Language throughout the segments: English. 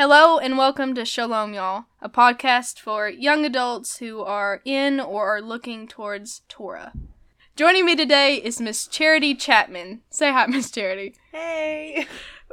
Hello and welcome to Shalom Y'all, a podcast for young adults who are in or are looking towards Torah. Joining me today is Miss Charity Chapman. Say hi, Miss Charity. Hey.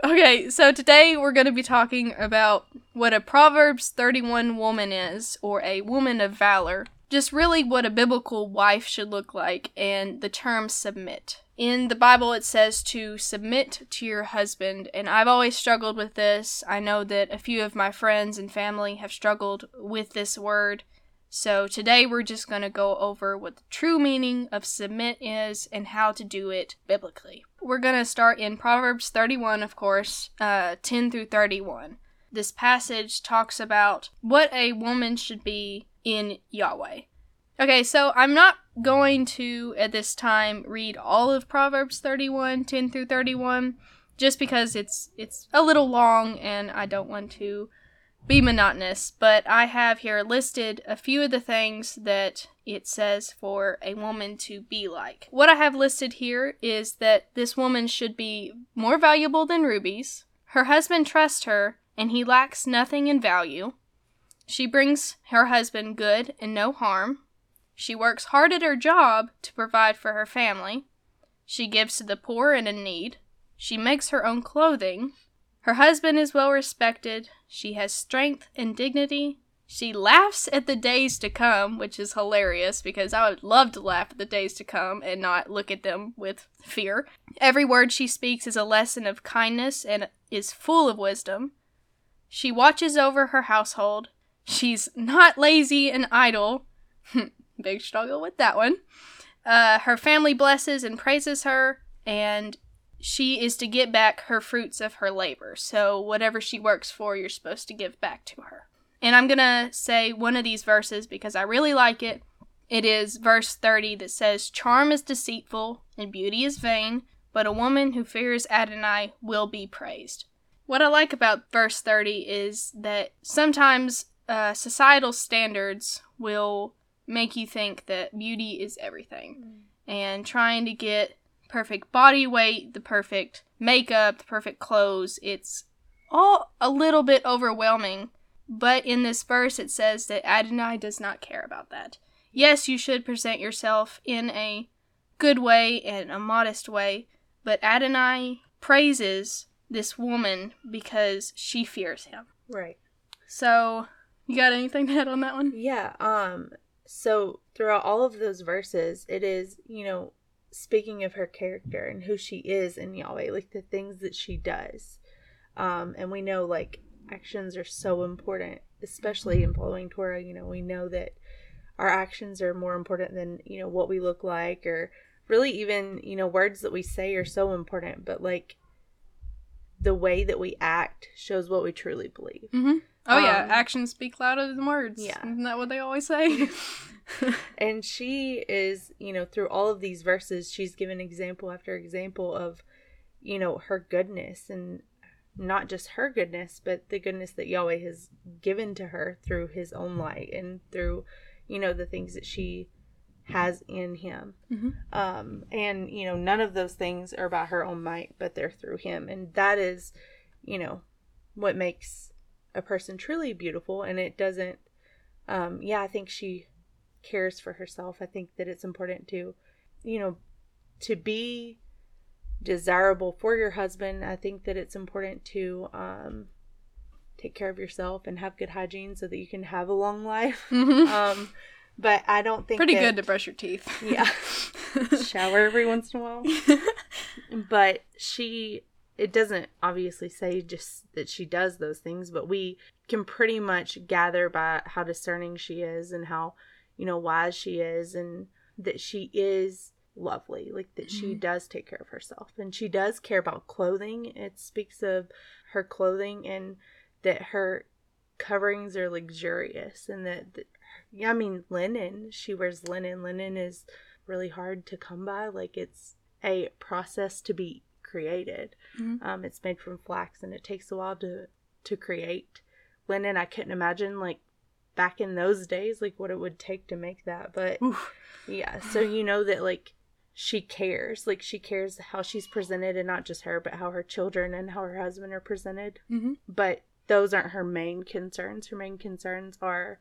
Okay, so today we're going to be talking about what a Proverbs 31 woman is, or a woman of valor. Just really what a biblical wife should look like, and the term submit. In the Bible, it says to submit to your husband, and I've always struggled with this. I know that a few of my friends and family have struggled with this word. So today we're just going to go over what the true meaning of submit is and how to do it biblically. We're going to start in Proverbs 31, of course, uh, 10 through 31. This passage talks about what a woman should be in Yahweh. Okay, so I'm not going to, at this time, read all of Proverbs 31, 10 through 31, just because it's it's a little long and I don't want to be monotonous, but I have here listed a few of the things that it says for a woman to be like. What I have listed here is that this woman should be more valuable than rubies. Her husband trusts her, and he lacks nothing in value. She brings her husband good and no harm. She works hard at her job to provide for her family. She gives to the poor and in need. She makes her own clothing. Her husband is well respected. She has strength and dignity. She laughs at the days to come, which is hilarious because I would love to laugh at the days to come and not look at them with fear. Every word she speaks is a lesson of kindness and is full of wisdom. She watches over her household. She's not lazy and idle. Big struggle with that one. Uh, her family blesses and praises her, and she is to get back her fruits of her labor. So, whatever she works for, you're supposed to give back to her. And I'm going to say one of these verses because I really like it. It is verse 30 that says, Charm is deceitful and beauty is vain, but a woman who fears Adonai will be praised. What I like about verse 30 is that sometimes uh, societal standards will make you think that beauty is everything. Mm. And trying to get perfect body weight, the perfect makeup, the perfect clothes, it's all a little bit overwhelming. But in this verse, it says that Adonai does not care about that. Yes, you should present yourself in a good way and a modest way, but Adonai praises this woman because she fears him. Right. So you got anything to add on that one? Yeah. Um. So throughout all of those verses, it is you know speaking of her character and who she is in Yahweh, like the things that she does. Um, and we know like actions are so important, especially in following Torah. You know, we know that our actions are more important than you know what we look like, or really even you know words that we say are so important. But like the way that we act shows what we truly believe. Mm-hmm. Oh um, yeah, actions speak louder than words. Yeah, isn't that what they always say? and she is, you know, through all of these verses, she's given example after example of, you know, her goodness and not just her goodness, but the goodness that Yahweh has given to her through His own light and through, you know, the things that she has in Him. Mm-hmm. Um, and you know, none of those things are about her own might, but they're through Him, and that is, you know, what makes a person truly beautiful and it doesn't um yeah i think she cares for herself i think that it's important to you know to be desirable for your husband i think that it's important to um take care of yourself and have good hygiene so that you can have a long life mm-hmm. um but i don't think pretty that, good to brush your teeth yeah shower every once in a while but she it doesn't obviously say just that she does those things, but we can pretty much gather by how discerning she is and how, you know, wise she is and that she is lovely, like that mm-hmm. she does take care of herself and she does care about clothing. It speaks of her clothing and that her coverings are luxurious and that, that yeah, I mean linen, she wears linen. Linen is really hard to come by. Like it's a process to be created. Mm-hmm. Um, it's made from flax, and it takes a while to to create linen. I couldn't imagine like back in those days, like what it would take to make that. But Oof. yeah, so you know that like she cares, like she cares how she's presented, and not just her, but how her children and how her husband are presented. Mm-hmm. But those aren't her main concerns. Her main concerns are,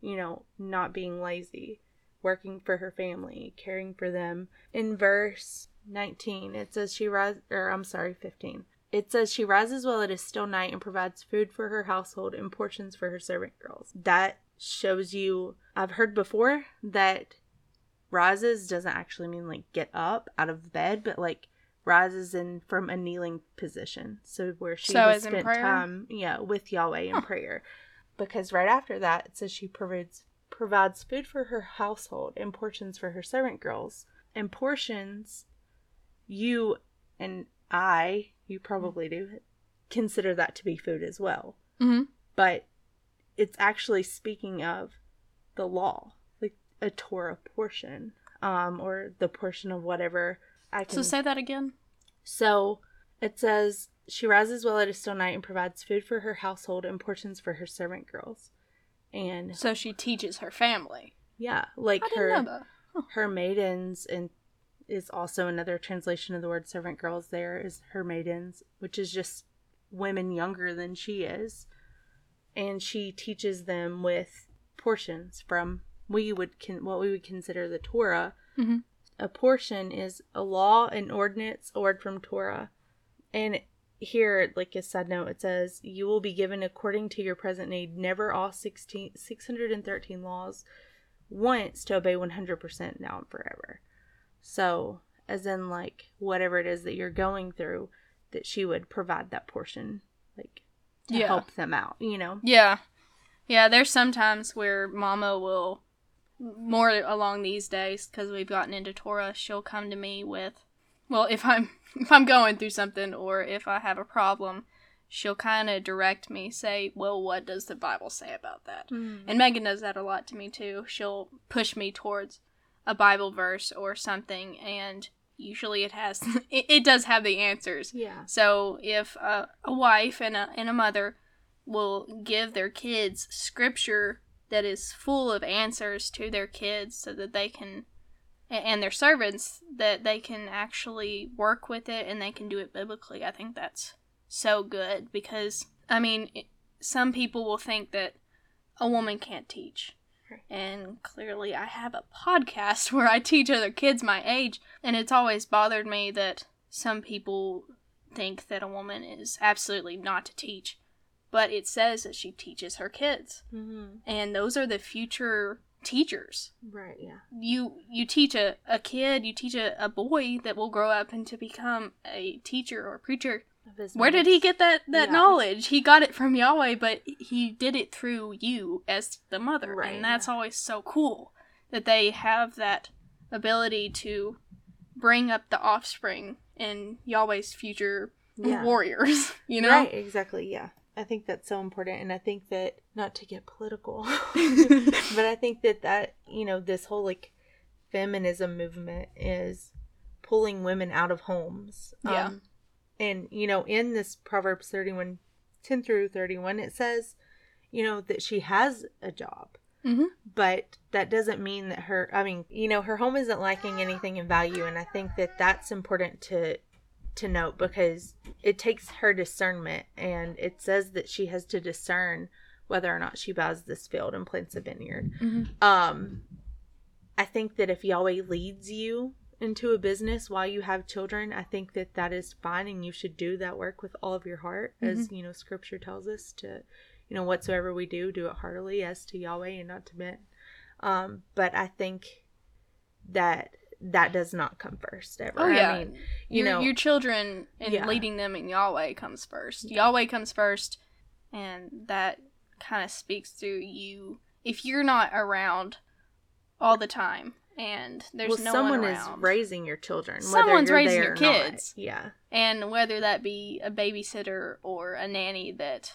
you know, not being lazy, working for her family, caring for them. In verse 19, it says she rise or I'm sorry, 15. It says she rises while it is still night and provides food for her household and portions for her servant girls. That shows you I've heard before that rises doesn't actually mean like get up out of bed, but like rises in from a kneeling position. So where she So has spent time yeah, with Yahweh in Huh. prayer. Because right after that it says she provides provides food for her household and portions for her servant girls. And portions you and I, you probably do, consider that to be food as well. Mm-hmm. But it's actually speaking of the law, like a Torah portion, um, or the portion of whatever I can. So say that again. So it says she rises while it is still night and provides food for her household and portions for her servant girls. And So she teaches her family. yeah, like her that. her maidens and is also another translation of the word servant girls there is her maidens which is just women younger than she is and she teaches them with portions from we would con- what we would consider the torah Mhm. a portion is a law an ordinance a word from torah and here like a side note it says you will be given according to your present need never all 16 613 laws once to obey 100% now and forever. So, as in, like, whatever it is that you're going through, that she would provide that portion, like, to Yeah. help them out, you know? Yeah. Yeah, there's sometimes where mama will more along these days cuz we've gotten into Torah, she'll come to me with well, if I'm if I'm going through something or if I have a problem, she'll kind of direct me, say, "Well, what does the Bible say about that?" Hmm. And Megan does that a lot to me too. She'll push me towards a Bible verse or something and usually it has it, it does have the answers. Yeah. So if a, a wife and a, and a mother will give their kids scripture that is full of answers to their kids so that they can and their servants that they can actually work with it and they can do it biblically. I think that's so good because I mean some people will think that a woman can't teach. And clearly I have a podcast where I teach other kids my age and it's always bothered me that some people think that a woman is absolutely not to teach, but it says that she teaches her kids. Mm-hmm. And those are the future teachers. Right, yeah. You you teach a, a kid, you teach a, a boy that will grow up and to become a teacher or preacher. Where did he get that, that Yeah. knowledge? He got it from Yahweh, but he did it through you as the mother. Right, and that's yeah. always so cool that they have that ability to bring up the offspring and Yahweh's future Yeah. warriors, you know? Right, exactly, yeah. I think that's so important, and I think that, not to get political, but I think that that, you know, this whole, like, feminism movement is pulling women out of homes. Yeah. Um, and, you know, in this Proverbs 31, 10 through 31, it says, you know, that she has a job. Mhm. But that doesn't mean that her, I mean, you know, her home isn't lacking anything in value. And I think that that's important to, to note because it takes her discernment and it says that she has to discern whether or not she buys this field and plants a vineyard. Mhm. Um, I think that if Yahweh leads you into a business while you have children, I think that that is fine and you should do that work with all of your heart, as you know, Scripture tells us to, you know, whatsoever we do, do it heartily as to Yahweh and not to men. Um, but I think that that does not come first ever. Oh, yeah. I mean, you your, know, your children and Yeah. leading them in Yahweh comes first. Yahweh comes first, and that kind of speaks through you. If you're not around all the time and there's well, no someone one is raising your children. whether Someone's you're raising there your or not. kids. Yeah. and whether that be a babysitter or a nanny that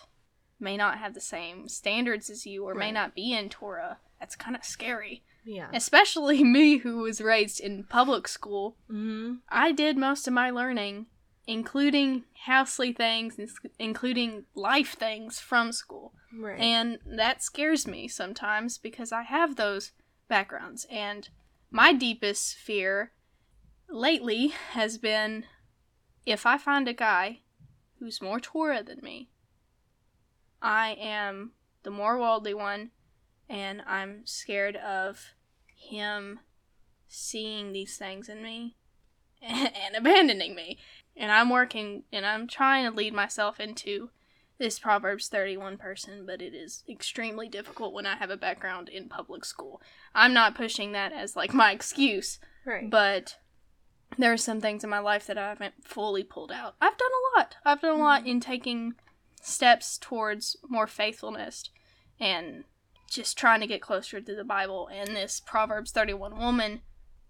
may not have the same standards as you or may not be in Torah, that's kind of scary. Yeah. Especially me, who was raised in public school. Mm-hmm. I did most of my learning, including housely things, including life things from school. Right. And that scares me sometimes because I have those backgrounds. And my deepest fear lately has been if I find a guy who's more Torah than me, I am the more worldly one, and I'm scared of him seeing these things in me and, and abandoning me. And I'm working and I'm trying to lead myself into this Proverbs 31 person, but it is extremely difficult when I have a background in public school. I'm not pushing that as like my excuse, Right. but there are some things in my life that I haven't fully pulled out. I've done a lot. I've done a lot mm-hmm. in taking steps towards more faithfulness and just trying to get closer to the Bible and this Proverbs 31 woman,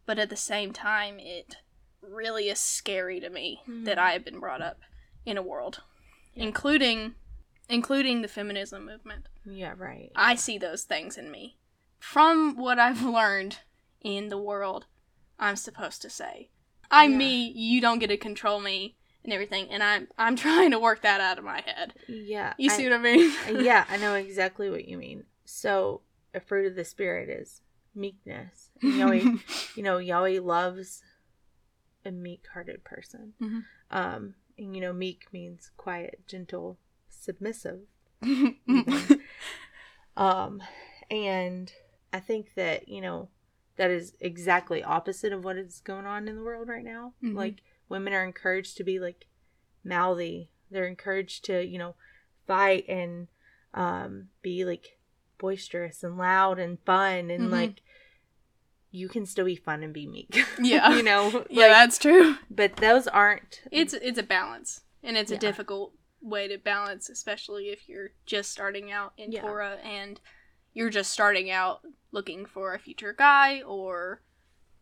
but at the same time, it really is scary to me that hmm. I have been brought up in a world, including including the feminism movement. yeah, right. I see those things in me. From what I've learned in the world, I'm supposed to say, I'm Yeah. me, you don't get to control me and everything, and I'm I'm trying to work that out of my head. Yeah. You I- see what I mean? yeah, I know exactly what you mean. So, a fruit of the spirit is meekness. And Yahweh, you know, Yahweh loves a meek-hearted person. Mhm. Um, and you know, meek means quiet, gentle, submissive. Um, and I think that you know that is exactly opposite of what is going on in the world right now. Mhm. Like women are encouraged to be like mouthy. They're encouraged to you know fight and um, be like boisterous and loud and fun and Mhm. like you can still be fun and be meek. Yeah. you know. yeah, that's true. but those aren't. It's it's a balance, and it's Yeah. a difficult way to balance, especially if you're just starting out in Yeah. Torah and you're just starting out looking for a future guy, or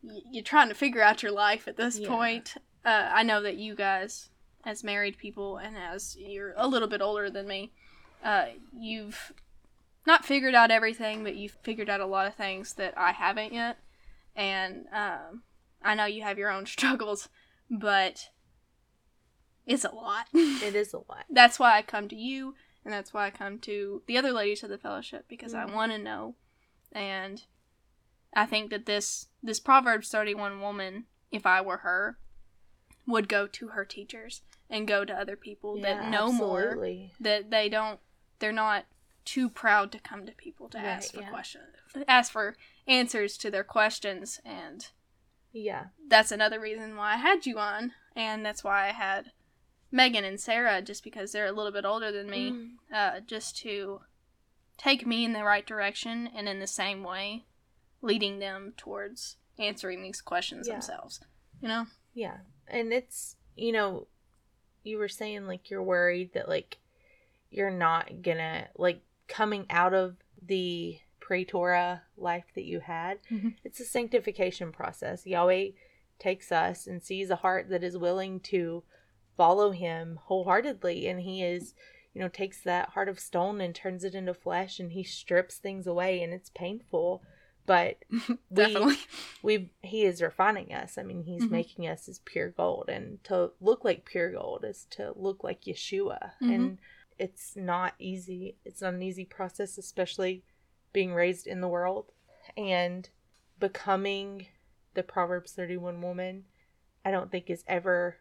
you're trying to figure out your life at this Yeah. point. Uh, I know that you guys, as married people, and as you're a little bit older than me, uh, you've not figured out everything, but you've figured out a lot of things that I haven't yet. And um, I know you have your own struggles, but it's a lot. It is a lot. that's why I come to you, and that's why I come to the other ladies of the fellowship because I Mhm. want to know. And I think that this this Proverbs thirty one woman, if I were her, would go to her teachers and go to other people that Yeah, know more that they don't they're not too proud to come to people to Right, ask for yeah. questions ask for answers to their questions and Yeah. that's another reason why I had you on and that's why I had Megan and Sarah just because they're a little bit older than me Mm. uh, just to take me in the right direction and in the same way leading them towards answering these questions Yeah. themselves you know Yeah. And it's, you know, you were saying like you're worried that like you're not gonna like coming out of the pre Torah life that you had. Mhm. It's a sanctification process. Yahweh takes us and sees a heart that is willing to follow him wholeheartedly and he is you know takes that heart of stone and turns it into flesh and he strips things away and it's painful but we, definitely we he is refining us. I mean, he's Mhm. making us as pure gold, and to look like pure gold is to look like Yeshua, Mhm. and it's not easy. It's not an easy process, especially being raised in the world and becoming the Proverbs thirty one woman. I don't think is ever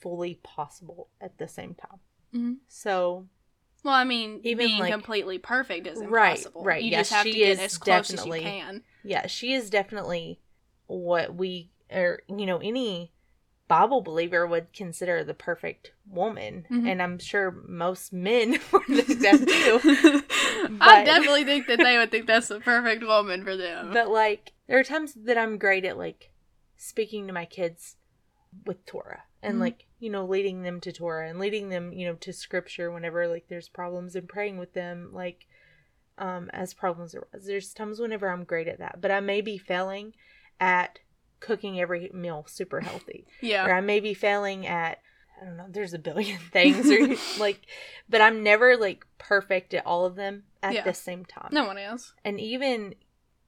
fully possible at the same time. Mhm. So Well, I mean, Even, being like- completely perfect is Right, impossible. right, You yes, just have to she get is as close definitely- as you can. yeah, she is definitely what we or you know any Bible believer would consider the perfect woman, Mhm. and I'm sure most men would think that too. I definitely think that they would think that's the perfect woman for them. But like, there are times that I'm great at like speaking to my kids with Torah and Mhm. like you know leading them to Torah and leading them you know to Scripture whenever like there's problems and praying with them like um as problems arise. There's times whenever I'm great at that, but I may be failing at cooking every meal super healthy, yeah. or I may be failing at I don't know. There's a billion things, or like, but I'm never like perfect at all of them at Yeah. the same time No one is. and even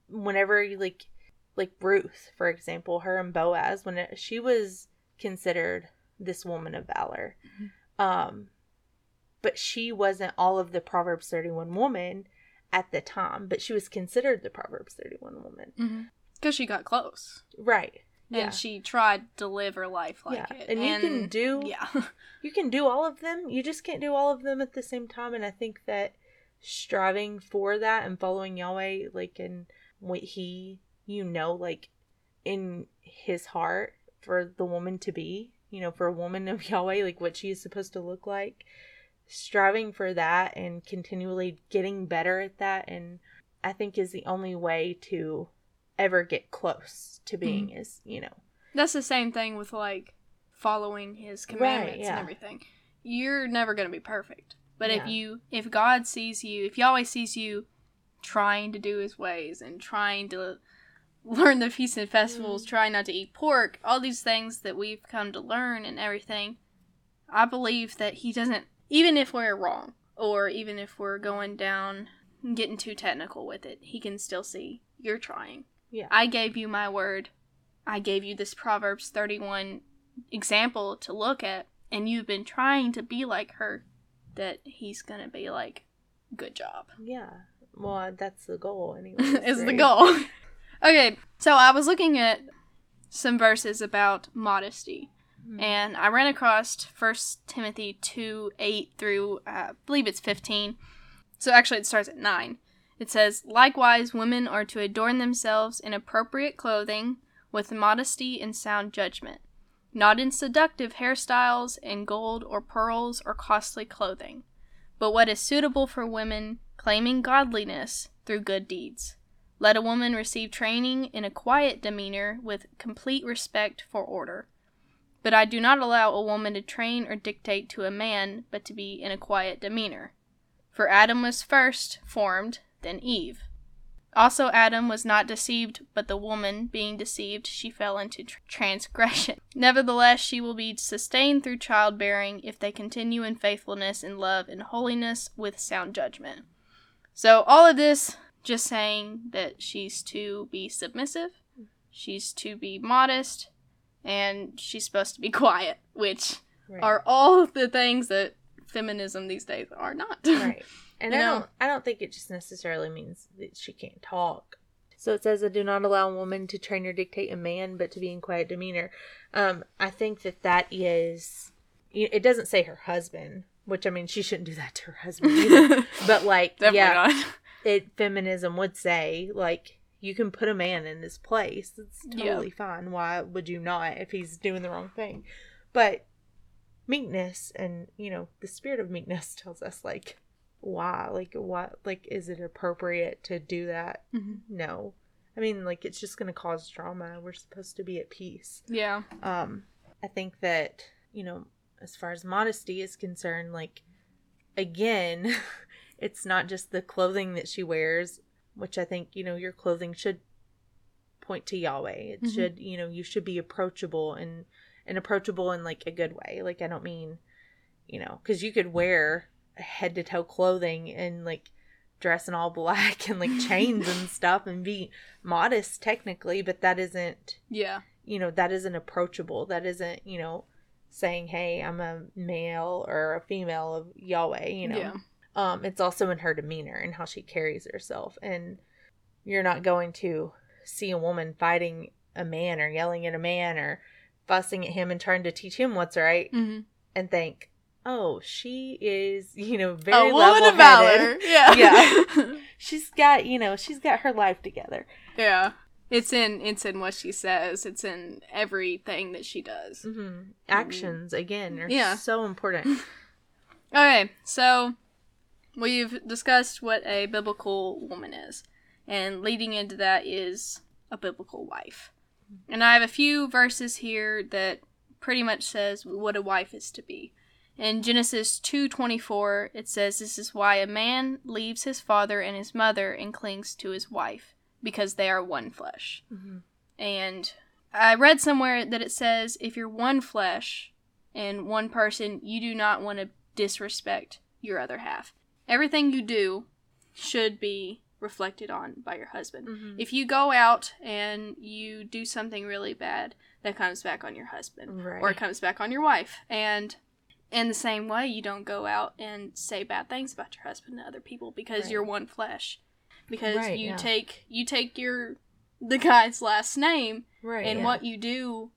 whenever you like like ruth for example her and boaz when it, she was considered this woman of valor Mhm. um but she wasn't all of the proverbs 31 woman at the time but she was considered the proverbs 31 woman Because she got close. right And yeah she tried to live her life like Yeah, it. and you can do- Yeah. you can do all of them you just can't do all of them at the same time and i think that striving for that and following Yahweh, like in what He, you know, like in His heart for the woman to be, you know, for a woman of Yahweh, like what she is supposed to look like, striving for that and continually getting better at that, and I think is the only way to ever get close to being mm-hmm. is, you know. That's the same thing with like following his commandments right, yeah. and everything. You're never going to be perfect. But yeah. if you if God sees you, if he always sees you trying to do his ways and trying to learn the feasts and festivals, mm. trying not to eat pork, all these things that we've come to learn and everything, I believe that he doesn't even if we're wrong or even if we're going down getting too technical with it, he can still see you're trying. Yeah. I gave you my word. I gave you this Proverbs 31 example to look at, and you've been trying to be like her, that he's going to be like, good job. Yeah. Well, that's the goal anyway. is the goal. okay, so I was looking at some verses about modesty. Mm-hmm. And I ran across First Timothy 2 8 through, uh, I believe it's 15. So actually, it starts at 9. It says, Likewise, women are to adorn themselves in appropriate clothing, with modesty and sound judgment, not in seductive hairstyles and gold or pearls or costly clothing, but what is suitable for women claiming godliness through good deeds. Let a woman receive training in a quiet demeanor with complete respect for order. But I do not allow a woman to train or dictate to a man, but to be in a quiet demeanor. For Adam was first formed, then Eve. Also, Adam was not deceived, but the woman, being deceived, she fell into tr- transgression. Nevertheless, she will be sustained through childbearing if they continue in faithfulness and love and holiness with sound judgment. So, all of this just saying that she's to be submissive, she's to be modest, and she's supposed to be quiet, which right. are all the things that feminism these days are not. Right. And you I know? don't I don't think it just necessarily means that she can't talk. So it says, I do not allow a woman to train or dictate a man, but to be in quiet demeanor. Um, I think that that is, it doesn't say her husband, which I mean, she shouldn't do that to her husband either. but like, yeah, not. it feminism would say like you can put a man in this place. It's totally yeah. fine. Why would you not if he's doing the wrong thing? But meekness and you know the spirit of meekness tells us like why like what like is it appropriate to do that? Mm-hmm. no. I mean like it's just gonna cause drama. We're supposed to be at peace. Yeah. Um i think that you know as far as modesty is concerned like again it's not just the clothing that she wears which i think you know your clothing should point to yahweh. It mm-hmm. should you know you should be approachable and and approachable in like a good way. Like i don't mean you know because you could wear head to toe clothing and like dress in all black and like chains and stuff and be modest technically, but that isn't yeah. You know, that isn't approachable. That isn't, you know, saying, "Hey, I'm a male or a female of Yahweh," you know. Yeah. Um it's also in her demeanor and how she carries herself and you're not going to see a woman fighting a man or yelling at a man or fussing at him and trying to teach him what's right mm-hmm. and think oh, she is, you know, very level headed. Yeah. Yeah. she's got, you know, she's got her life together. Yeah. It's in it's in what she says. It's in everything that she does. Mm-hmm. Actions again are yeah. so important. okay, so we've discussed what a biblical woman is, and leading into that is a biblical wife. And I have a few verses here that pretty much says what a wife is to be. In Genesis 2:24, it says this is why a man leaves his father and his mother and clings to his wife because they are one flesh. Mm-hmm. And I read somewhere that it says if you're one flesh and one person, you do not want to disrespect your other half. Everything you do should be reflected on by your husband. Mm-hmm. If you go out and you do something really bad, that comes back on your husband right. or it comes back on your wife. And in the same way, you don't go out and say bad things about your husband to other people because right. you're one flesh. Because right, you yeah. take you take your the guy's last name right, and yeah. what you do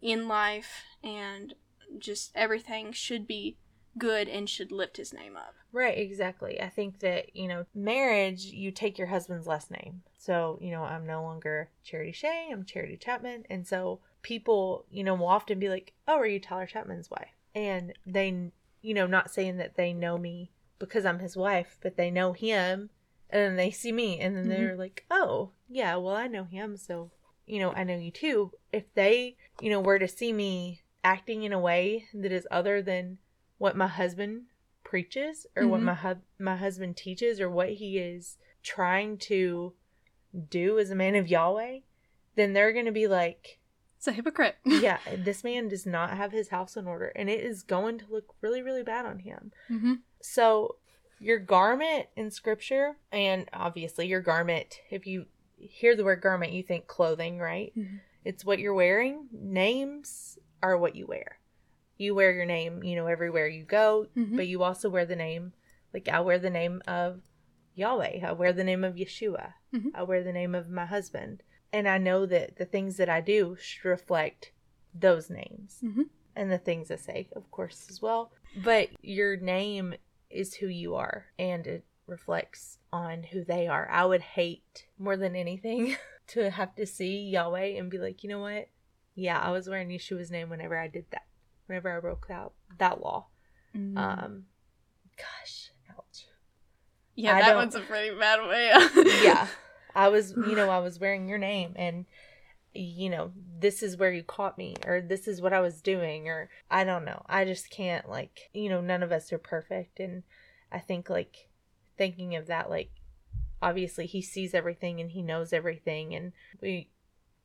in life and just everything should be good and should lift his name up. Right, exactly. I think that, you know, marriage, you take your husband's last name. So, you know, I'm no longer Charity Shay, I'm Charity Chapman. And so people, you know, will often be like, oh, are you Tyler Chapman's wife? And they, you know, not saying that they know me because I'm his wife, but they know him and then they see me and then Mm-hmm. they're like, oh, yeah, well, I know him. So, you know, I know you too. If they, you know, were to see me acting in a way that is other than what my husband preaches or what Mhm. my hu- my husband teaches or what he is trying to do as a man of Yahweh, then they're going to be like, It's a hypocrite. yeah, this man does not have his house in order and it is going to look really really bad on him. hmm So, your garment in scripture, and obviously your garment, if you hear the word garment, you think clothing, right? Mhm. It's what you're wearing. Names are what you wear. You wear your name, you know, everywhere you go, Mhm. but you also wear the name, like I wear the name of Yahweh. I wear the name of Yeshua. Mhm. I wear the name of my husband. And I know that the things that I do should reflect those names Mhm. and the things I say, of course, as well. But your name is who you are and it reflects on who they are. I would hate more than anything to have to see Yahweh and be like, you know what? Yeah, I was wearing Yeshua's name whenever I did that, whenever I broke that, that law. Mm. Um, gosh, ouch. yeah, I that one's a pretty bad way. yeah i was you know i was wearing your name and you know this is where you caught me or this is what i was doing or i don't know. I just can't like you know none of us are perfect. And i think like thinking of that like obviously he sees everything and he knows everything and we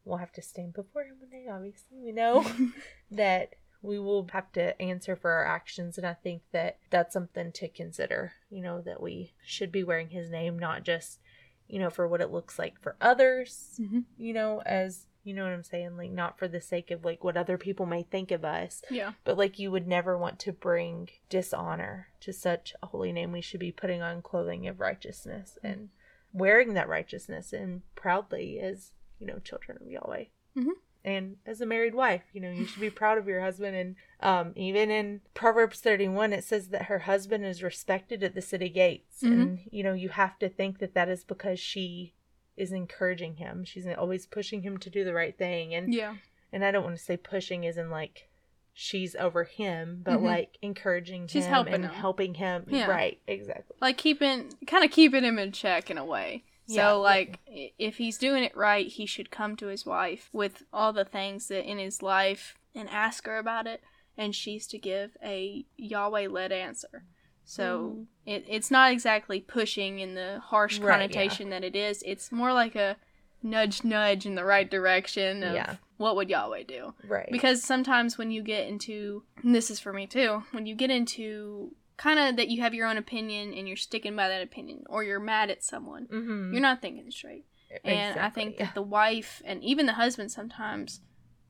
will have to stand before him one day obviously. We know that we will have to answer for our actions. And i think that that's something to consider you know that we should be wearing his name not just you know for what it looks like for others Mhm. you know as you know what i'm saying like not for the sake of like what other people may think of us yeah. but like you would never want to bring dishonor to such a holy name we should be putting on clothing of righteousness and wearing that righteousness and proudly as you know children of yahweh Mhm. And as a married wife you know you should be proud of your husband and um, even in proverbs 31 it says that her husband is respected at the city gates Mhm. and you know you have to think that that is because she is encouraging him she's always pushing him to do the right thing and Yeah. and I don't want to say pushing isn't like she's over him, but Mhm. like encouraging She's him helping and him. helping him. Yeah. Right, exactly. Like keeping, kind of keeping him in check in a way. So, Yeah. like, if he's doing it right, he should come to his wife with all the things that in his life and ask her about it, and she's to give a Yahweh led answer. So hmm. it, it's not exactly pushing in the harsh Right, yeah. connotation that it is. It's more like a nudge, nudge in the right direction of Yeah. what would Yahweh do. Right. Because sometimes when you get into, and this is for me too, when you get into kind of that you have your own opinion and you're sticking by that opinion, or you're mad at someone, mm-hmm. you're not thinking straight. And I think that the wife and even the husband sometimes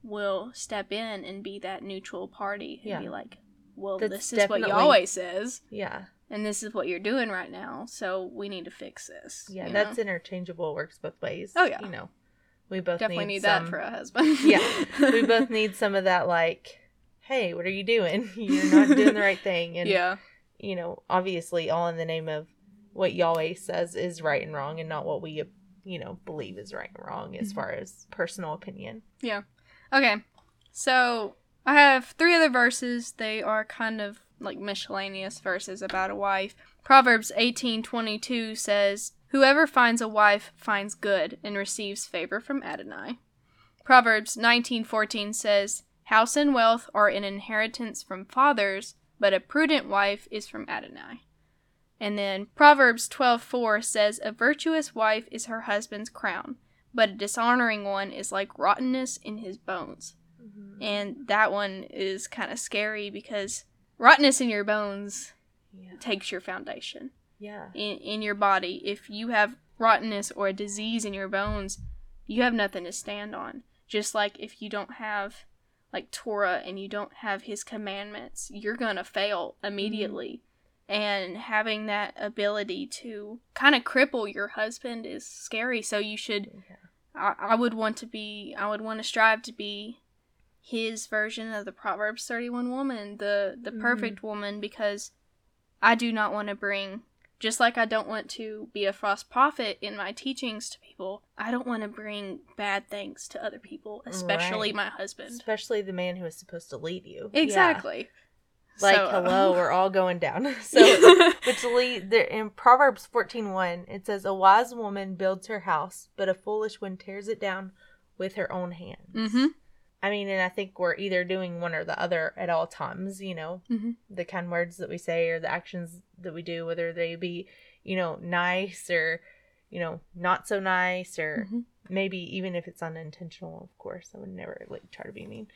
will step in and be that neutral party and Yeah. be like, well, That's this is what definitely- always says, yeah, and this is what you're doing right now, so we need to fix this. yeah, that's know? interchangeable. Works both ways. Oh, yeah. you know, we both definitely need, need, some, that for a husband. yeah, we both need some of that. Like, hey, what are you doing? You're not doing the right thing. And yeah. You know, obviously, all in the name of what Yahweh says is right and wrong, and not what we, you know, believe is right and wrong as Mhm. far as personal opinion. Yeah. Okay, so I have three other verses. They are kind of like miscellaneous verses about a wife. Proverbs eighteen twenty two says, "Whoever finds a wife finds good and receives favor from Adonai." Proverbs nineteen fourteen says, "House and wealth are an inheritance from fathers, but a prudent wife is from Adonai." And then Proverbs twelve four says, "A virtuous wife is her husband's crown." but a dishonoring one is like rottenness in his bones. Mm-hmm. And that one is kind of scary because rottenness in your bones Yeah. takes your foundation Yeah. in, in your body. If you have rottenness or a disease in your bones, you have nothing to stand on. Just like if you don't have like Torah and you don't have his commandments, you're going to fail immediately. And having that ability to kind of cripple your husband is scary. So you should Yeah. I, I would want to be I would want to strive to be his version of the Proverbs 31 woman, the the Mhm. perfect woman because I do not want to bring just like I don't want to be a false prophet in my teachings to people, I don't want to bring bad things to other people, especially Right. my husband. Especially the man who is supposed to lead you. Yeah. Exactly. Like, So- hello, we're all going down. so, which lead there in Proverbs fourteen one, it says, "A wise woman builds her house, but a foolish one tears it down with her own hands." Mhm. I mean, and I think we're either doing one or the other at all times. You know, Mhm. the kind words that we say or the actions that we do, whether they be, you know, nice or, you know, not so nice or Mhm. maybe even if it's unintentional. Of course, I would never like try to be mean.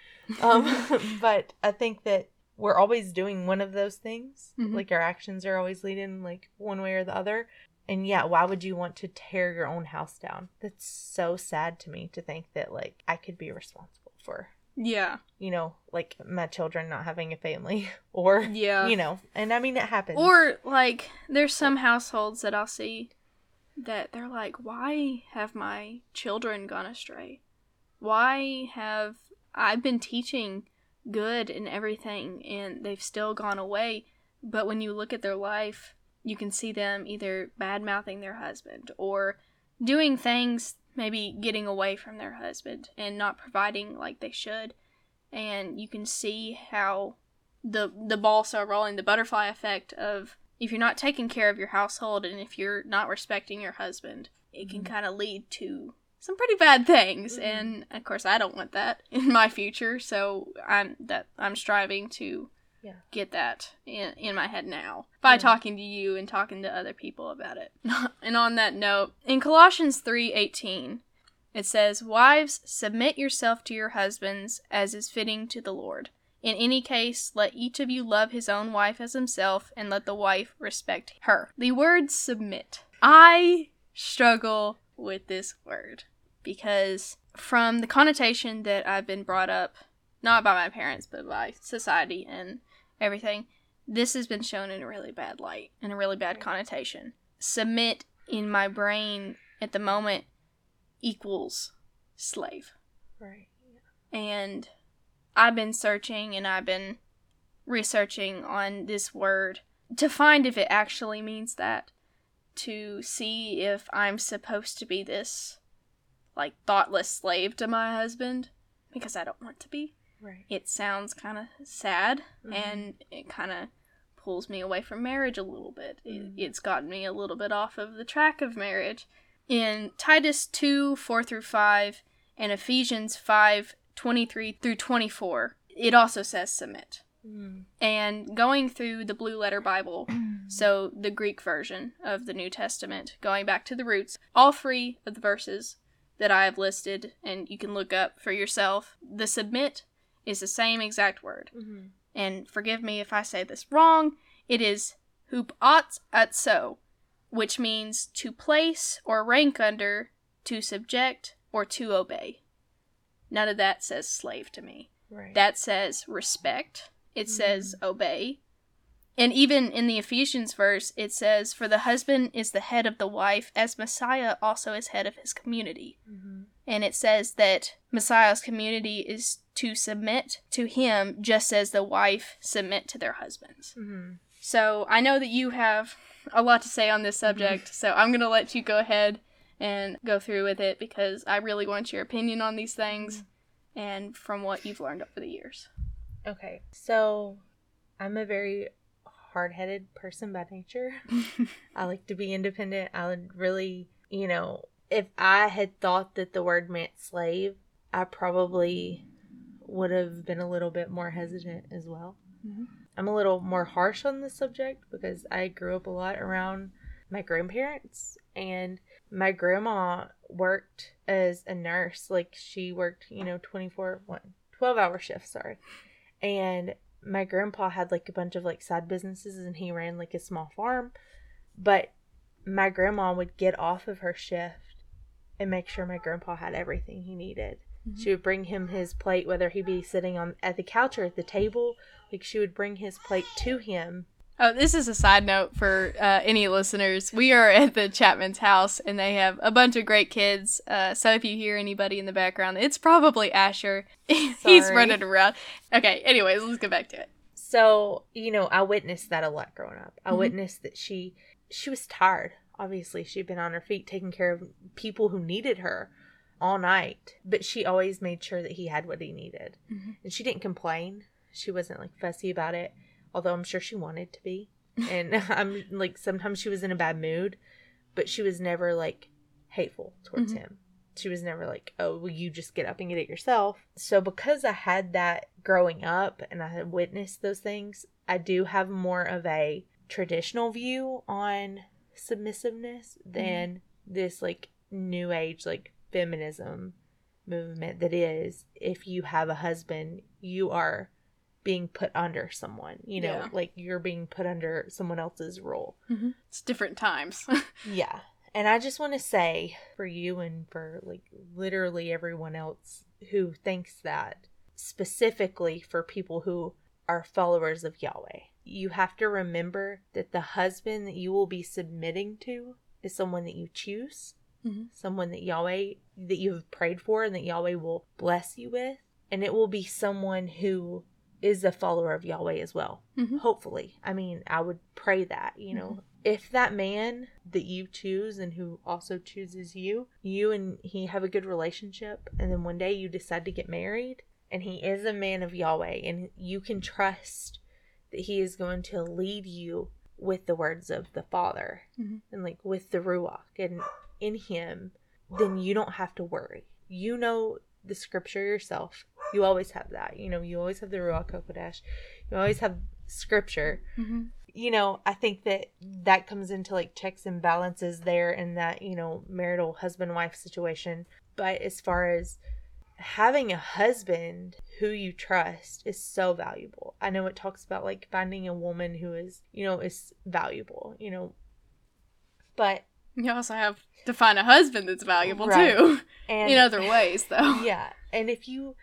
Um, but I think that we're always doing one of those things. Mhm. Like our actions are always leading like one way or the other. And yeah, why would you want to tear your own house down? That's so sad to me to think that like I could be responsible for, Yeah. you know, like my children not having a family or Yeah. you know, and I mean it happens. Or like there's some households that I'll see that they're like, why have my children gone astray? Why have I've been teaching good and everything and they've still gone away, but when you look at their life, you can see them either bad mouthing their husband or doing things maybe getting away from their husband and not providing like they should. And you can see how the the ball start rolling, the butterfly effect of if you're not taking care of your household and if you're not respecting your husband, it can Mhm. kind of lead to some pretty bad things. Mhm. And of course, I don't want that in my future, so I'm that I'm striving to Yeah. get that in, in my head now by Yeah. talking to you and talking to other people about it. and on that note, in Colossians 3:18, it says, "Wives, submit yourself to your husbands as is fitting to the Lord." In any case, let each of you love his own wife as himself, and let the wife respect her. The word submit. I struggle with this word because, from the connotation that I've been brought up, not by my parents, but by society and everything, this has been shown in a really bad light, in a really bad connotation. Submit in my brain at the moment equals slave right. and I've been searching and I've been researching on this word to find if it actually means that, to see if I'm supposed to be this like thoughtless slave to my husband because I don't want to be. Right. It sounds kind of sad Mhm. and it kind of pulls me away from marriage a little bit. It, Mhm. it's gotten me a little bit off of the track of marriage. In Titus 2 4 through 5 and Ephesians 5 23 through 24, it also says submit. Mm. And going through the Blue Letter Bible, so the Greek version of the New Testament, going back to the roots, all three of the verses that I have listed, and you can look up for yourself, the submit is the same exact word. Mhm. And forgive me if I say this wrong, it is hupat atso, which means to place or rank under, to subject, or to obey. None of that says slave to me. Right. That says respect. It Mm. says obey. And even in the Ephesians verse, it says, For the husband is the head of the wife, as Messiah also is head of his community. Mhm. And it says that Messiah's community is to submit to him just as the wife submit to their husbands. Mhm. So I know that you have a lot to say on this subject, so I'm going to let you go ahead and go through with it because I really want your opinion on these things and from what you've learned over the years. Okay. So, I'm a very hard-headed person by nature. I like to be independent. I would really, you know, if I had thought that the word meant slave, I probably would have been a little bit more hesitant as well. Mhm. I'm a little more harsh on this subject because I grew up a lot around my grandparents and my grandma worked as a nurse like she worked you know 24 one 12 hour shifts sorry and my grandpa had like a bunch of like side businesses and he ran like a small farm but my grandma would get off of her shift and make sure my grandpa had everything he needed Mhm. she would bring him his plate whether he be sitting on at the couch or at the table like she would bring his plate to him Oh, this is a side note for uh, any listeners. We are at the Chapman's house, and they have a bunch of great kids. Uh, so if you hear anybody in the background, it's probably Asher. He's running around. Okay. Anyways, let's get back to it. So, you know, I witnessed that a lot growing up. I Mhm. witnessed that she she was tired. Obviously, she'd been on her feet taking care of people who needed her all night, but she always made sure that he had what he needed. Mhm. And she didn't complain. She wasn't like fussy about it, although I'm sure she wanted to be. And I'm like sometimes she was in a bad mood, but she was never like hateful towards Mhm. him. She was never like, "Oh, well, you just get up and get it yourself." So because I had that growing up and I had witnessed those things, I do have more of a traditional view on submissiveness mm-hmm. than this like new age like feminism movement that is if you have a husband, you are being put under someone, you know, Yeah. like you're being put under someone else's role. Mm-hmm. It's different times. Yeah. And I just want to say for you and for like literally everyone else who thinks that, specifically for people who are followers of Yahweh, you have to remember that the husband that you will be submitting to is someone that you choose, Mhm. someone that Yahweh, that you have prayed for and that Yahweh will bless you with. And it will be someone who is a follower of Yahweh as well. Mhm. Hopefully. I mean, I would pray that, you know. If that man that you choose and who also chooses you, you and he have a good relationship, and then one day you decide to get married, and he is a man of Yahweh, and you can trust that he is going to lead you with the words of the Father Mhm. and like with the Ruach and in him, then you don't have to worry. You know the scripture yourself. You always have that. You know, you always have the Ruach HaKodesh. You always have scripture. Mhm. You know, I think that that comes into like checks and balances there in that, you know, marital husband wife situation. But as far as having a husband who you trust is so valuable. I know it talks about like finding a woman who is, you know, is valuable, you know. But You also have to find a husband that's valuable Right. too. and In other ways, though. yeah and if you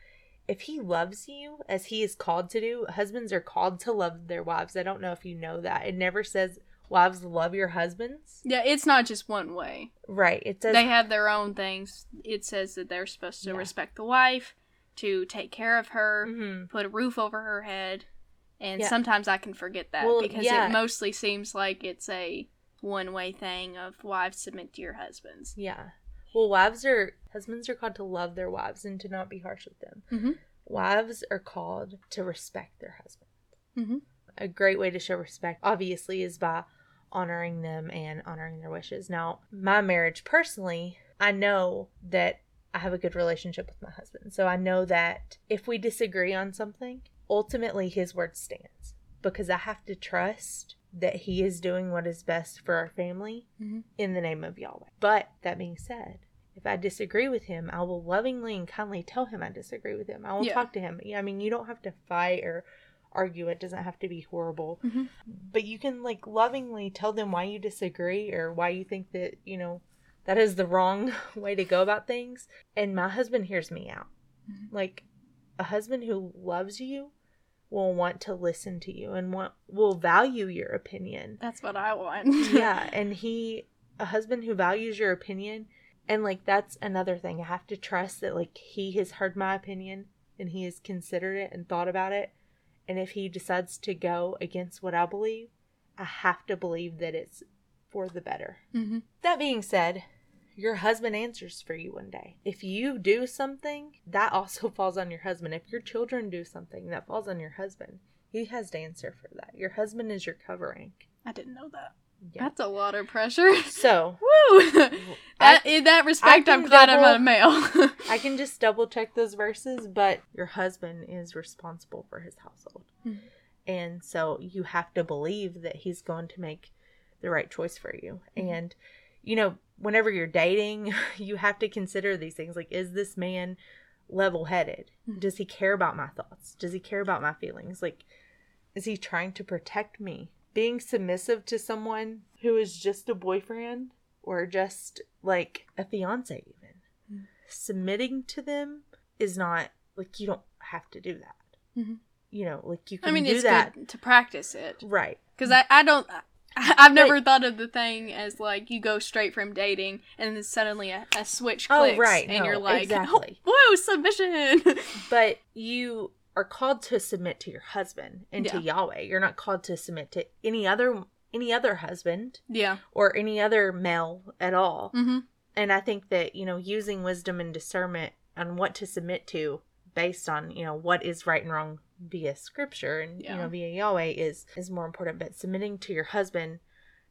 if he loves you as he is called to do husbands are called to love their wives i don't know if you know that it never says wives love your husbands Yeah, it's not just one way. right it says they have their own things. It says that they're supposed to Yeah. respect the wife, to take care of her, Mhm. put a roof over her head. And Yeah. sometimes I can forget that Well, because yeah. it mostly seems like it's a one way thing of wives submit to your husbands. yeah well wives are husbands are called to love their wives and to not be harsh with them Mhm. wives are called to respect their husband Mhm. a great way to show respect obviously is by honoring them and honoring their wishes now my marriage personally i know that i have a good relationship with my husband so i know that if we disagree on something ultimately his word stands because i have to trust that he is doing what is best for our family Mhm. in the name of yahweh but that being said if I disagree with him, I will lovingly and kindly tell him I disagree with him. I will Yeah. talk to him. I mean, you don't have to fight or argue. It doesn't have to be horrible. Mhm. But you can, like, lovingly tell them why you disagree or why you think that, you know, that is the wrong way to go about things. And my husband hears me out. Mhm. Like, a husband who loves you will want to listen to you and want, will value your opinion That's what I want. yeah and he a husband who values your opinion and like that's another thing i have to trust that like he has heard my opinion and he has considered it and thought about it and if he decides to go against what i believe i have to believe that it's for the better. Hmm that being said your husband answers for you one day. If you do something that also falls on your husband. If your children do something that falls on your husband. He has to answer for that. Your husband is your covering I didn't know that. Yeah. That's a lot of pressure. so Woo! I- in that respect, I'm glad I'm not a male. I can just double check those verses, but your husband is responsible for his household. Mhm. And so you have to believe that he's going to make the right choice for you. Mhm. And, you know, whenever you're dating, you have to consider these things like, is this man level headed? Mhm. Does he care about my thoughts? Does he care about my feelings? Like, is he trying to protect me? Being submissive to someone who is just a boyfriend or just like a fiance, even Mhm. submitting to them is not like you don't have to do that. Mhm. you know, like you can I mean, do it's that. good to practice it Right. because I, I don't. I- I've never thought of the thing as like you go straight from dating and then suddenly a, a switch Oh, right. and No, you're like, exactly. "Whoa, submission!" But you are called to submit to your husband and to Yahweh. You're not called to submit to any other any other husband yeah. or any other male at all. Mm-hmm. And I think that, you know, using wisdom and discernment on what to submit to based on, you know, what is right and wrong via scripture and you know via Yahweh is is more important. But submitting to your husband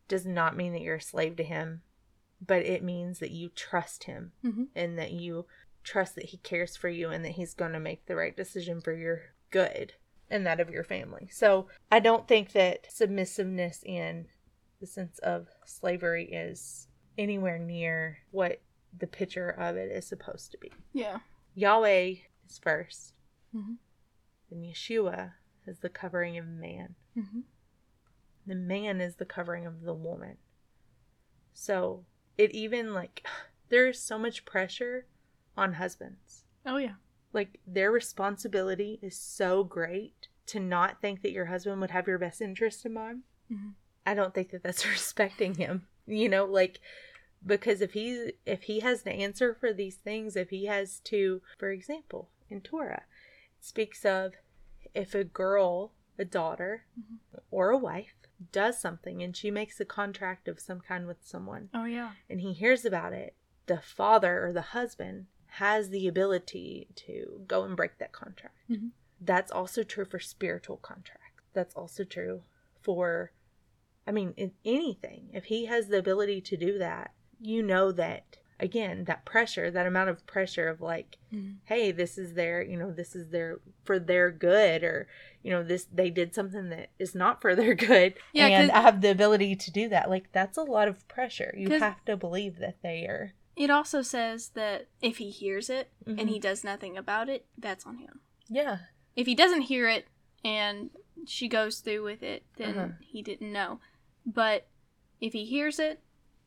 does not mean that you're a slave to him, but it means that you trust him Mhm. and that you trust that he cares for you and that he's going to make the right decision for your good and that of your family. So I don't think that submissiveness in the sense of slavery is anywhere near what the picture of it is supposed to be. Yeah. Yahweh is 1st Mhm. and Yeshua is the covering of man. Mm-hmm. The man is the covering of the woman. So it even like there's so much pressure on husbands. Oh yeah. Like their responsibility is so great to not think that your husband would have your best interest in mind. Mhm. I don't think that that's respecting him. You know, like because if he's if he has to answer for these things, if he has to, for example, in Torah, it speaks of if a girl, a daughter, or a wife does something and she makes a contract of some kind with someone Oh yeah. and he hears about it, the father or the husband has the ability to go and break that contract. Mhm. That's also true for spiritual contracts. That's also true for, I mean, in anything. If he has the ability to do that, you know that, again, that pressure, that amount of pressure of like, Mhm. hey, this is their, you know, this is their, for their good, or, you know, this, they did something that is not for their good. Yeah, and I have the ability to do that. Like, that's a lot of pressure. You have to believe that they are. It also says that if he hears it Mhm. and he does nothing about it, that's on him. Yeah. If he doesn't hear it and she goes through with it, then Uh-huh. he didn't know. But if he hears it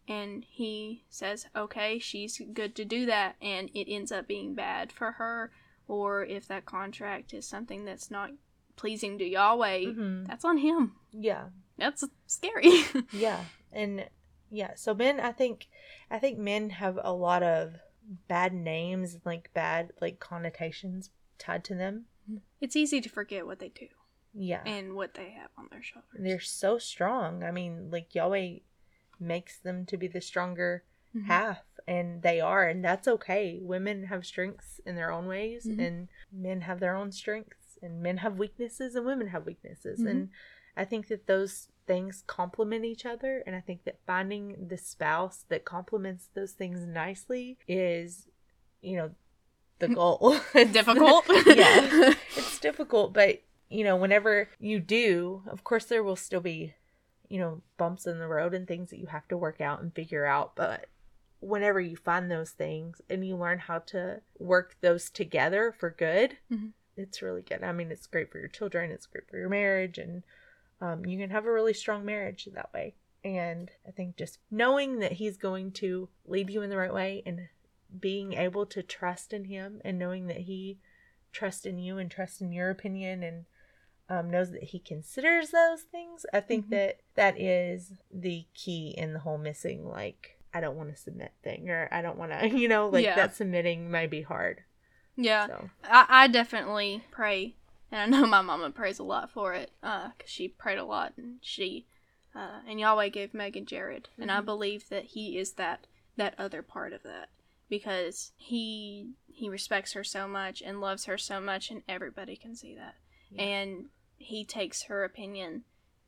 and he says, okay, she's good to do that, and it ends up being bad for her, or if that contract is something that's not pleasing to Yahweh, Mhm. that's on him. Yeah. That's scary. Yeah. And yeah, so men I think I think men have a lot of bad names, like bad like connotations tied to them. it's easy to forget what they do Yeah. and what they have on their shoulders. They're so strong. I mean, like Yahweh makes them to be the stronger Mhm. half and they are and that's okay. Women have strengths in their own ways Mhm. and men have their own strengths and men have weaknesses and women have weaknesses Mhm. and I think that those things complement each other and I think that finding the spouse that complements those things nicely is you know the goal. It's- Difficult. yeah. It's difficult, but you know, whenever you do, of course there will still be you know, bumps in the road and things that you have to work out and figure out, but whenever you find those things and you learn how to work those together for good, Mhm. it's really good. I mean, it's great for your children, it's great for your marriage, and um, you can have a really strong marriage that way. And I think just knowing that he's going to lead you in the right way and being able to trust in him and knowing that he trusts in you and trusts in your opinion and um, knows that he considers those things, I think Mhm. that that is the key in the whole missing, like, I don't want to submit thing or I don't want to, you know, like Yeah. that submitting might be hard. yeah. So, I, I definitely pray, and I know my mama prays a lot for it, uh, cause she prayed a lot, and she, uh, and Yahweh gave Megan Jared, and I Mhm. believe that he is that that other part of that, because he he respects her so much and loves her so much, and everybody can see that, Yeah. and he takes her opinion,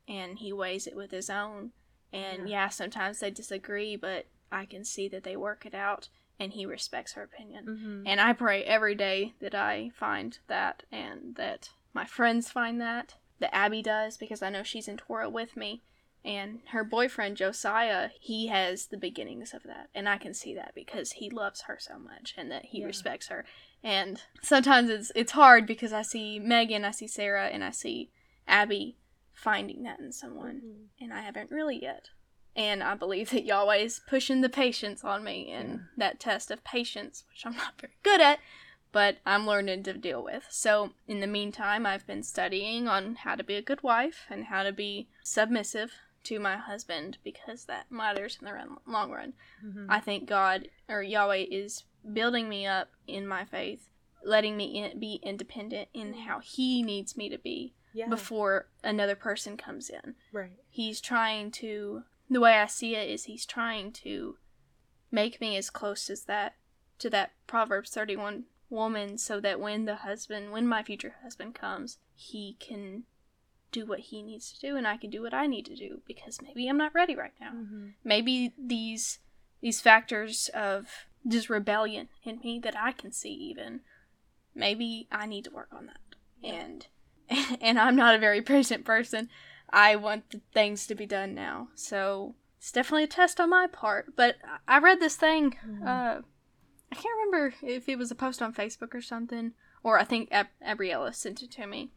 and he weighs it with his own, and Yeah. yeah, sometimes they disagree, but I can see that they work it out, and he respects her opinion. Mhm. And I pray every day that I find that and that my friends find that, that Abby does, because I know she's in Torah with me. And her boyfriend, Josiah, he has the beginnings of that. And I can see that because he loves her so much and that he Yeah. respects her. And sometimes it's it's hard because I see Megan, I see Sarah, and I see Abby finding that in someone. Mhm. And I haven't really yet. And I believe that Yahweh is pushing the patience on me and Yeah. that test of patience, which I'm not very good at, but I'm learning to deal with. So, in the meantime, I've been studying on how to be a good wife and how to be submissive to my husband because that matters in the run, long run. Mhm. I think God or Yahweh is building me up in my faith, letting me in, be independent in how He needs me to be yeah. before another person comes in. right. He's trying to, the way I see it is, He's trying to make me as close as that to that Proverbs 31 woman so that when the husband, when my future husband comes, he can do what he needs to do and I can do what I need to do because maybe I'm not ready right now. Mm-hmm. maybe these these factors of just rebellion in me that I can see even maybe I need to work on that. And and I'm not a very patient person I want the things to be done now so it's definitely a test on my part but I read this thing Mhm. uh I can't remember if it was a post on Facebook or something or I think Ab- Abriella sent it to me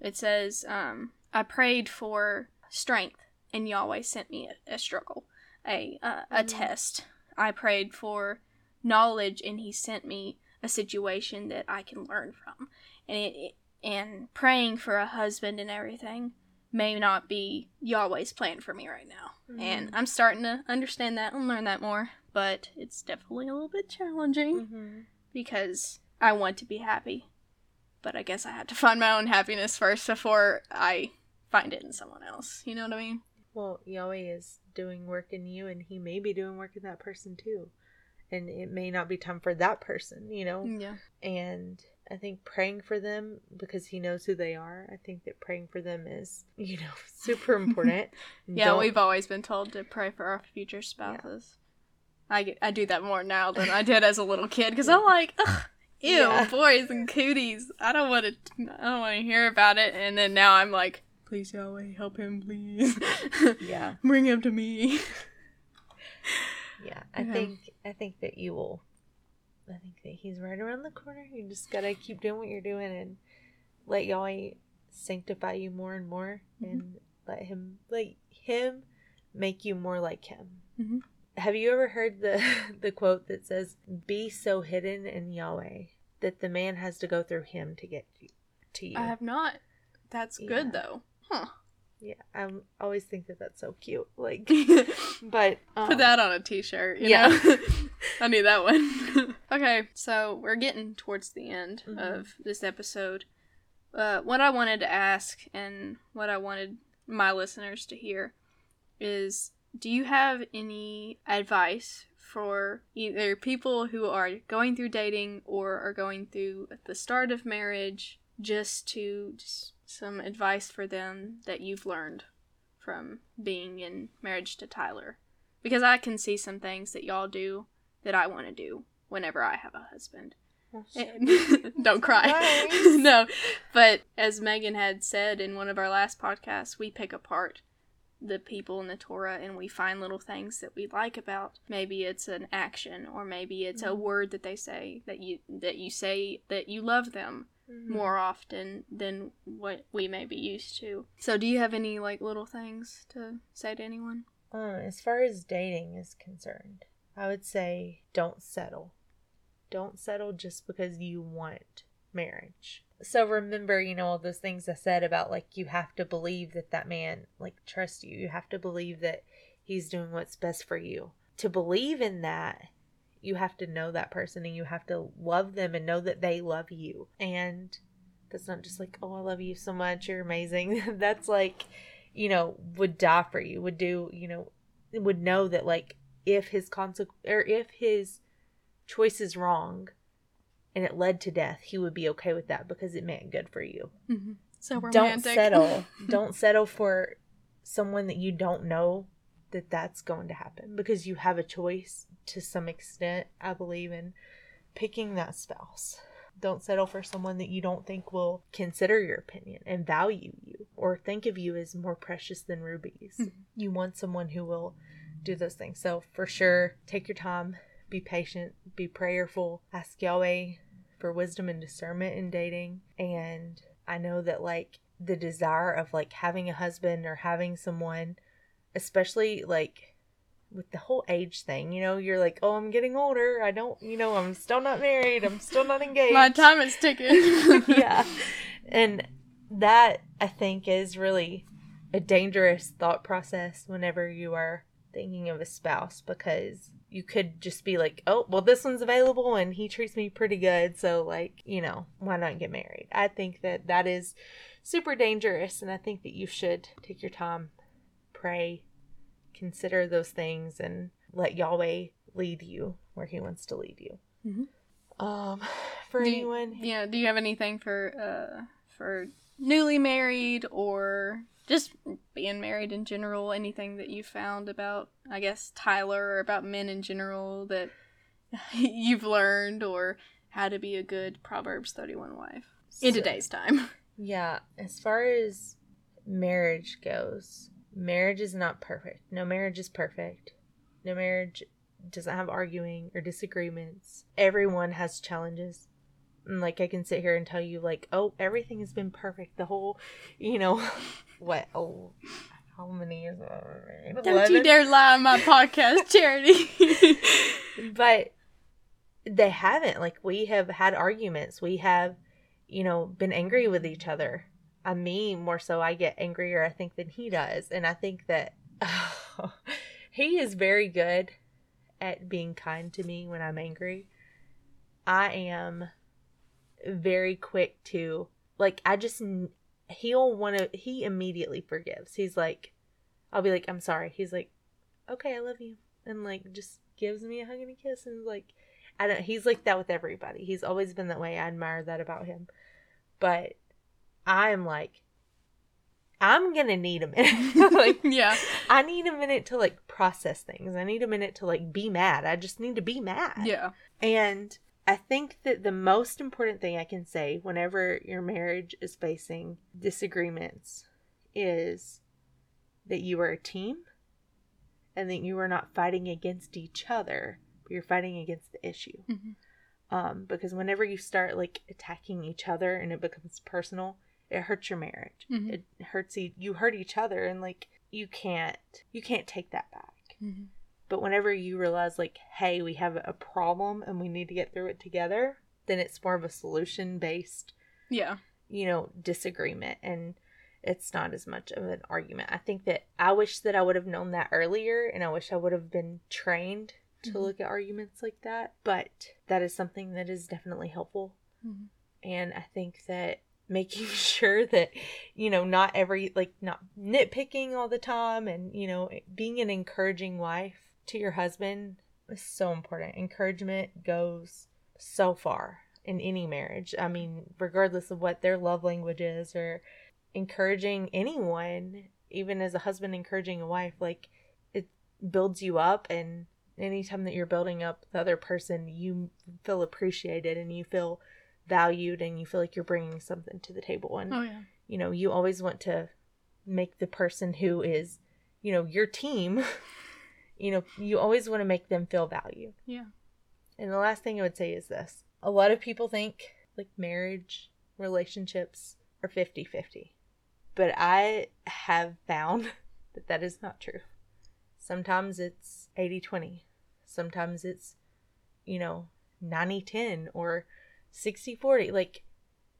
it says um I prayed for strength and Yahweh sent me a, a struggle a uh, a Mhm. test. I prayed for knowledge, and He sent me a situation that I can learn from. And it, it and praying for a husband and everything may not be Yahweh's plan for me right now. And I'm starting to understand that and learn that more. But it's definitely a little bit challenging Mm-hmm. because I want to be happy. But I guess I have to find my own happiness first before I find it in someone else. You know what I mean? Well, Yahweh is doing work in you, and He may be doing work in that person too. And it may not be time for that person, you know? Yeah. And I think praying for them because He knows who they are, I think that praying for them is, you know, super important. Yeah, Don't- we've always been told to pray for our future spouses. I, get- I do that more now than I did as a little kid because I'm like, Ugh, ew, Yeah. boys and cooties. I don't want to. I don't want to hear about it. And then now I'm like, please Yahweh, help him, please. Yeah. bring him to me. Yeah, I Okay. think I think that you will. I think that he's right around the corner. You just gotta keep doing what you're doing and let Yahweh sanctify you more and more, Mhm. and let him let him make you more like him. Mhm. Have you ever heard the the quote that says, "Be so hidden in Yahweh that the man has to go through him to get you, to you"? I have not. That's Yeah. good though. Huh. Yeah, I am always think that that's so cute. Like, but um, that on a t-shirt. You yeah. know? I need that one. okay, so we're getting towards the end Mhm. of this episode. Uh, what I wanted to ask and what I wanted my listeners to hear is do you have any advice for either people who are going through dating or are going through the start of marriage just to just some advice for them that you've learned from being in marriage to Tyler because I can see some things that y'all do that I want to do whenever I have a husband. And- Don't cry. No, but as Megan had said in one of our last podcasts, we pick apart the people in the Torah and we find little things that we like about. Maybe it's an action or maybe it's a Mhm. word that they say that you that you say that you love them Mhm. more often than what we may be used to. So do you have any like little things to say to anyone? Um, as far as dating is concerned, I would say don't settle. Don't settle just because you want marriage. So remember, you know, all those things I said about like you have to believe that that man like trusts you. You have to believe that he's doing what's best for you. To believe in that, you have to know that person and you have to love them and know that they love you. And that's not just like, oh, I love you so much, you're amazing. that's like, you know, would die for you, would do, you know, would know that like if his consequence or if his choice is wrong and it led to death, he would be okay with that because it meant good for you. Mm-hmm. So Don't settle. don't settle for someone that you don't know that that's going to happen because you have a choice to some extent, I believe in picking that spouse. Don't settle for someone that you don't think will consider your opinion and value you or think of you as more precious than rubies. Mhm. You want someone who will do those things. So, for sure, take your time, be patient, be prayerful, ask Yahweh for wisdom and discernment in dating. And I know that, like, the desire of like having a husband or having someone, especially like with the whole age thing. You know, you're like, oh, I'm getting older. I don't, you know, I'm still not married. I'm still not engaged. My time is ticking. yeah. And that, I think, is really a dangerous thought process whenever you are thinking of a spouse because you could just be like, oh, well, this one's available and he treats me pretty good. So, like, you know, why not get married? I think that that is super dangerous. And I think that you should take your time, pray, consider those things, and let Yahweh lead you where he wants to lead you. Mm-hmm. Um, for do anyone. You, yeah. Do you have anything for, uh, for newly married or just being married in general, anything that you found about, I guess, Tyler or about men in general that you've learned or how to be a good Proverbs 31 wife in So- today's time? Yeah, as far as marriage goes, marriage is not perfect. No marriage is perfect. No marriage doesn't have arguing or disagreements. Everyone has challenges. And like I can sit here and tell you like, "Oh, everything has been perfect. The whole, you know, what? Oh, how many years? have I been married? Don't you dare lie on my podcast, Charity. but they haven't like we have had arguments we have you know been angry with each other i me more so i get angrier i think than he does and i think that he is very good at being kind to me when i'm angry i am very quick to like i just he'll want to he immediately forgives he's like i'll be like i'm sorry he's like okay i love you and like just gives me a hug and a kiss and like I don't he's like that with everybody. He's always been that way. I admire that about him. But I'm like I'm gonna need a minute. like yeah. I need a minute to like process things. I need a minute to like be mad. I just need to be mad. Yeah. And I think that the most important thing I can say whenever your marriage is facing disagreements is that you are a team and that you are not fighting against each other, but you're fighting against the issue. Mhm. Um, because whenever you start like attacking each other and it becomes personal, it hurts your marriage. Mhm. It hurts you. You hurt each other, and like you can't you can't take that back. Mhm. But whenever you realize, like, hey, we have a problem and we need to get through it together, then it's more of a solution based, Yeah. you know, disagreement. And it's not as much of an argument. I think that I wish that I would have known that earlier and I wish I would have been trained to Mhm. look at arguments like that. But that is something that is definitely helpful. Mhm. And I think that making sure that, you know, not every, like, not nitpicking all the time and, you know, being an encouraging wife to your husband is so important. Encouragement goes so far in any marriage. I mean, regardless of what their love language is or encouraging anyone, even as a husband encouraging a wife, like, it builds you up and anytime that you're building up the other person, you feel appreciated and you feel valued and you feel like you're bringing something to the table. And, Oh yeah. you know, you always want to make the person who is, you know, your team, you know, you always want to make them feel valued. Yeah. And the last thing I would say is this a lot of people think like marriage, relationships are 50 50. But I have found that that is not true. Sometimes it's 80 20. Sometimes it's, you know, 90 10 or 60 40. Like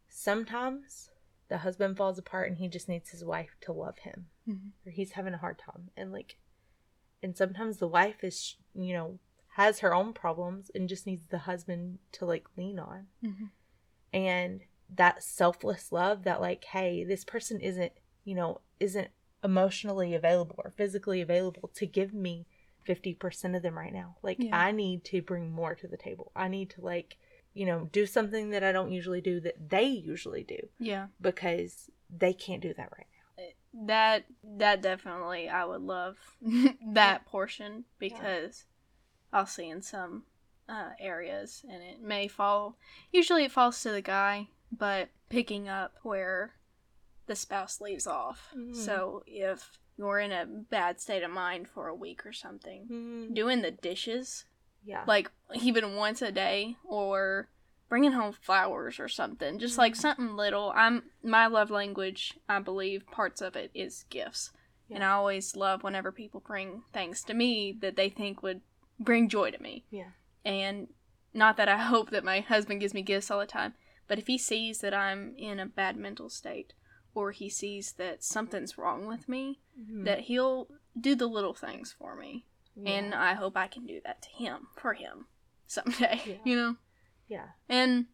sometimes the husband falls apart and he just needs his wife to love him Mhm. or he's having a hard time. And like, and sometimes the wife is, you know, has her own problems and just needs the husband to like lean on. Mhm. And that selfless love that like, hey, this person isn't, you know, isn't emotionally available or physically available to give me 50% of them right now. Like Yeah. I need to bring more to the table. I need to like, you know, do something that I don't usually do that they usually do Yeah. because they can't do that right now. That that definitely I would love that portion because I'll see in some uh, areas and it may fall usually it falls to the guy, but picking up where the spouse leaves off. Mhm. So if you're in a bad state of mind for a week or something, Mm, doing the dishes yeah. like even once a day or bringing home flowers or something just like something little i'm my love language i believe parts of it is gifts And I always love whenever people bring things to me that they think would bring joy to me. Yeah. And not that I hope that my husband gives me gifts all the time, but if he sees that I'm in a bad mental state or he sees that something's wrong with me, Mhm. that he'll do the little things for me. And I hope I can do that to him, for him, someday, Yeah. you know? yeah. And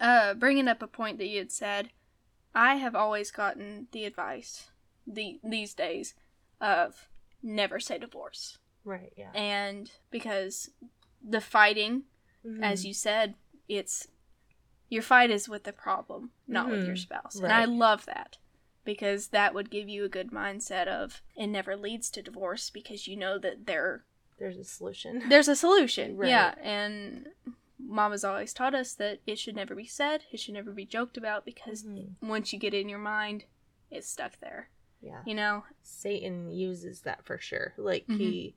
uh, bringing up a point that you had said, I have always gotten the advice the these days of never say divorce, Right. Yeah. and because the fighting, as Mhm. you said, it's your fight is with the problem, not with your Mhm. spouse, and I love that because that would give you a good mindset of it never leads to divorce because you know that there there's a solution. there's a solution. Right. Yeah, and Mama's always taught us that it should never be said, it should never be joked about because Mhm. once you get it in your mind, it's stuck there. Yeah. You know? Satan uses that for sure. Like Mhm. he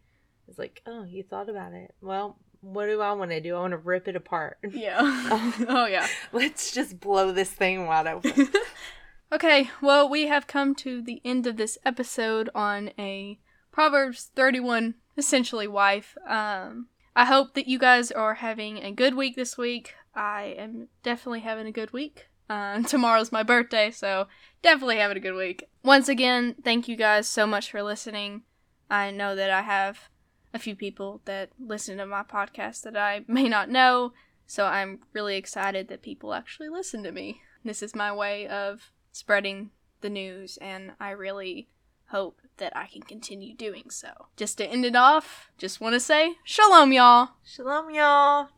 is like, "Oh, you thought about it. Well, what do I want to do? I want to rip it apart. Yeah. oh yeah. Let's just blow this thing wide open." Okay, well, we have come to the end of this episode on a Proverbs 31 essentially wife. Um, I hope that you guys are having a good week this week. I am definitely having a good week. Um, tomorrow's my birthday, so definitely having a good week. Once again, thank you guys so much for listening. I know that I have a few people that listen to my podcast that I may not know, so I'm really excited that people actually listen to me. This is my way of spreading the news, and I really hope that I can continue doing so. Just to end it off, just want to say, Shalom, y'all! Shalom, y'all.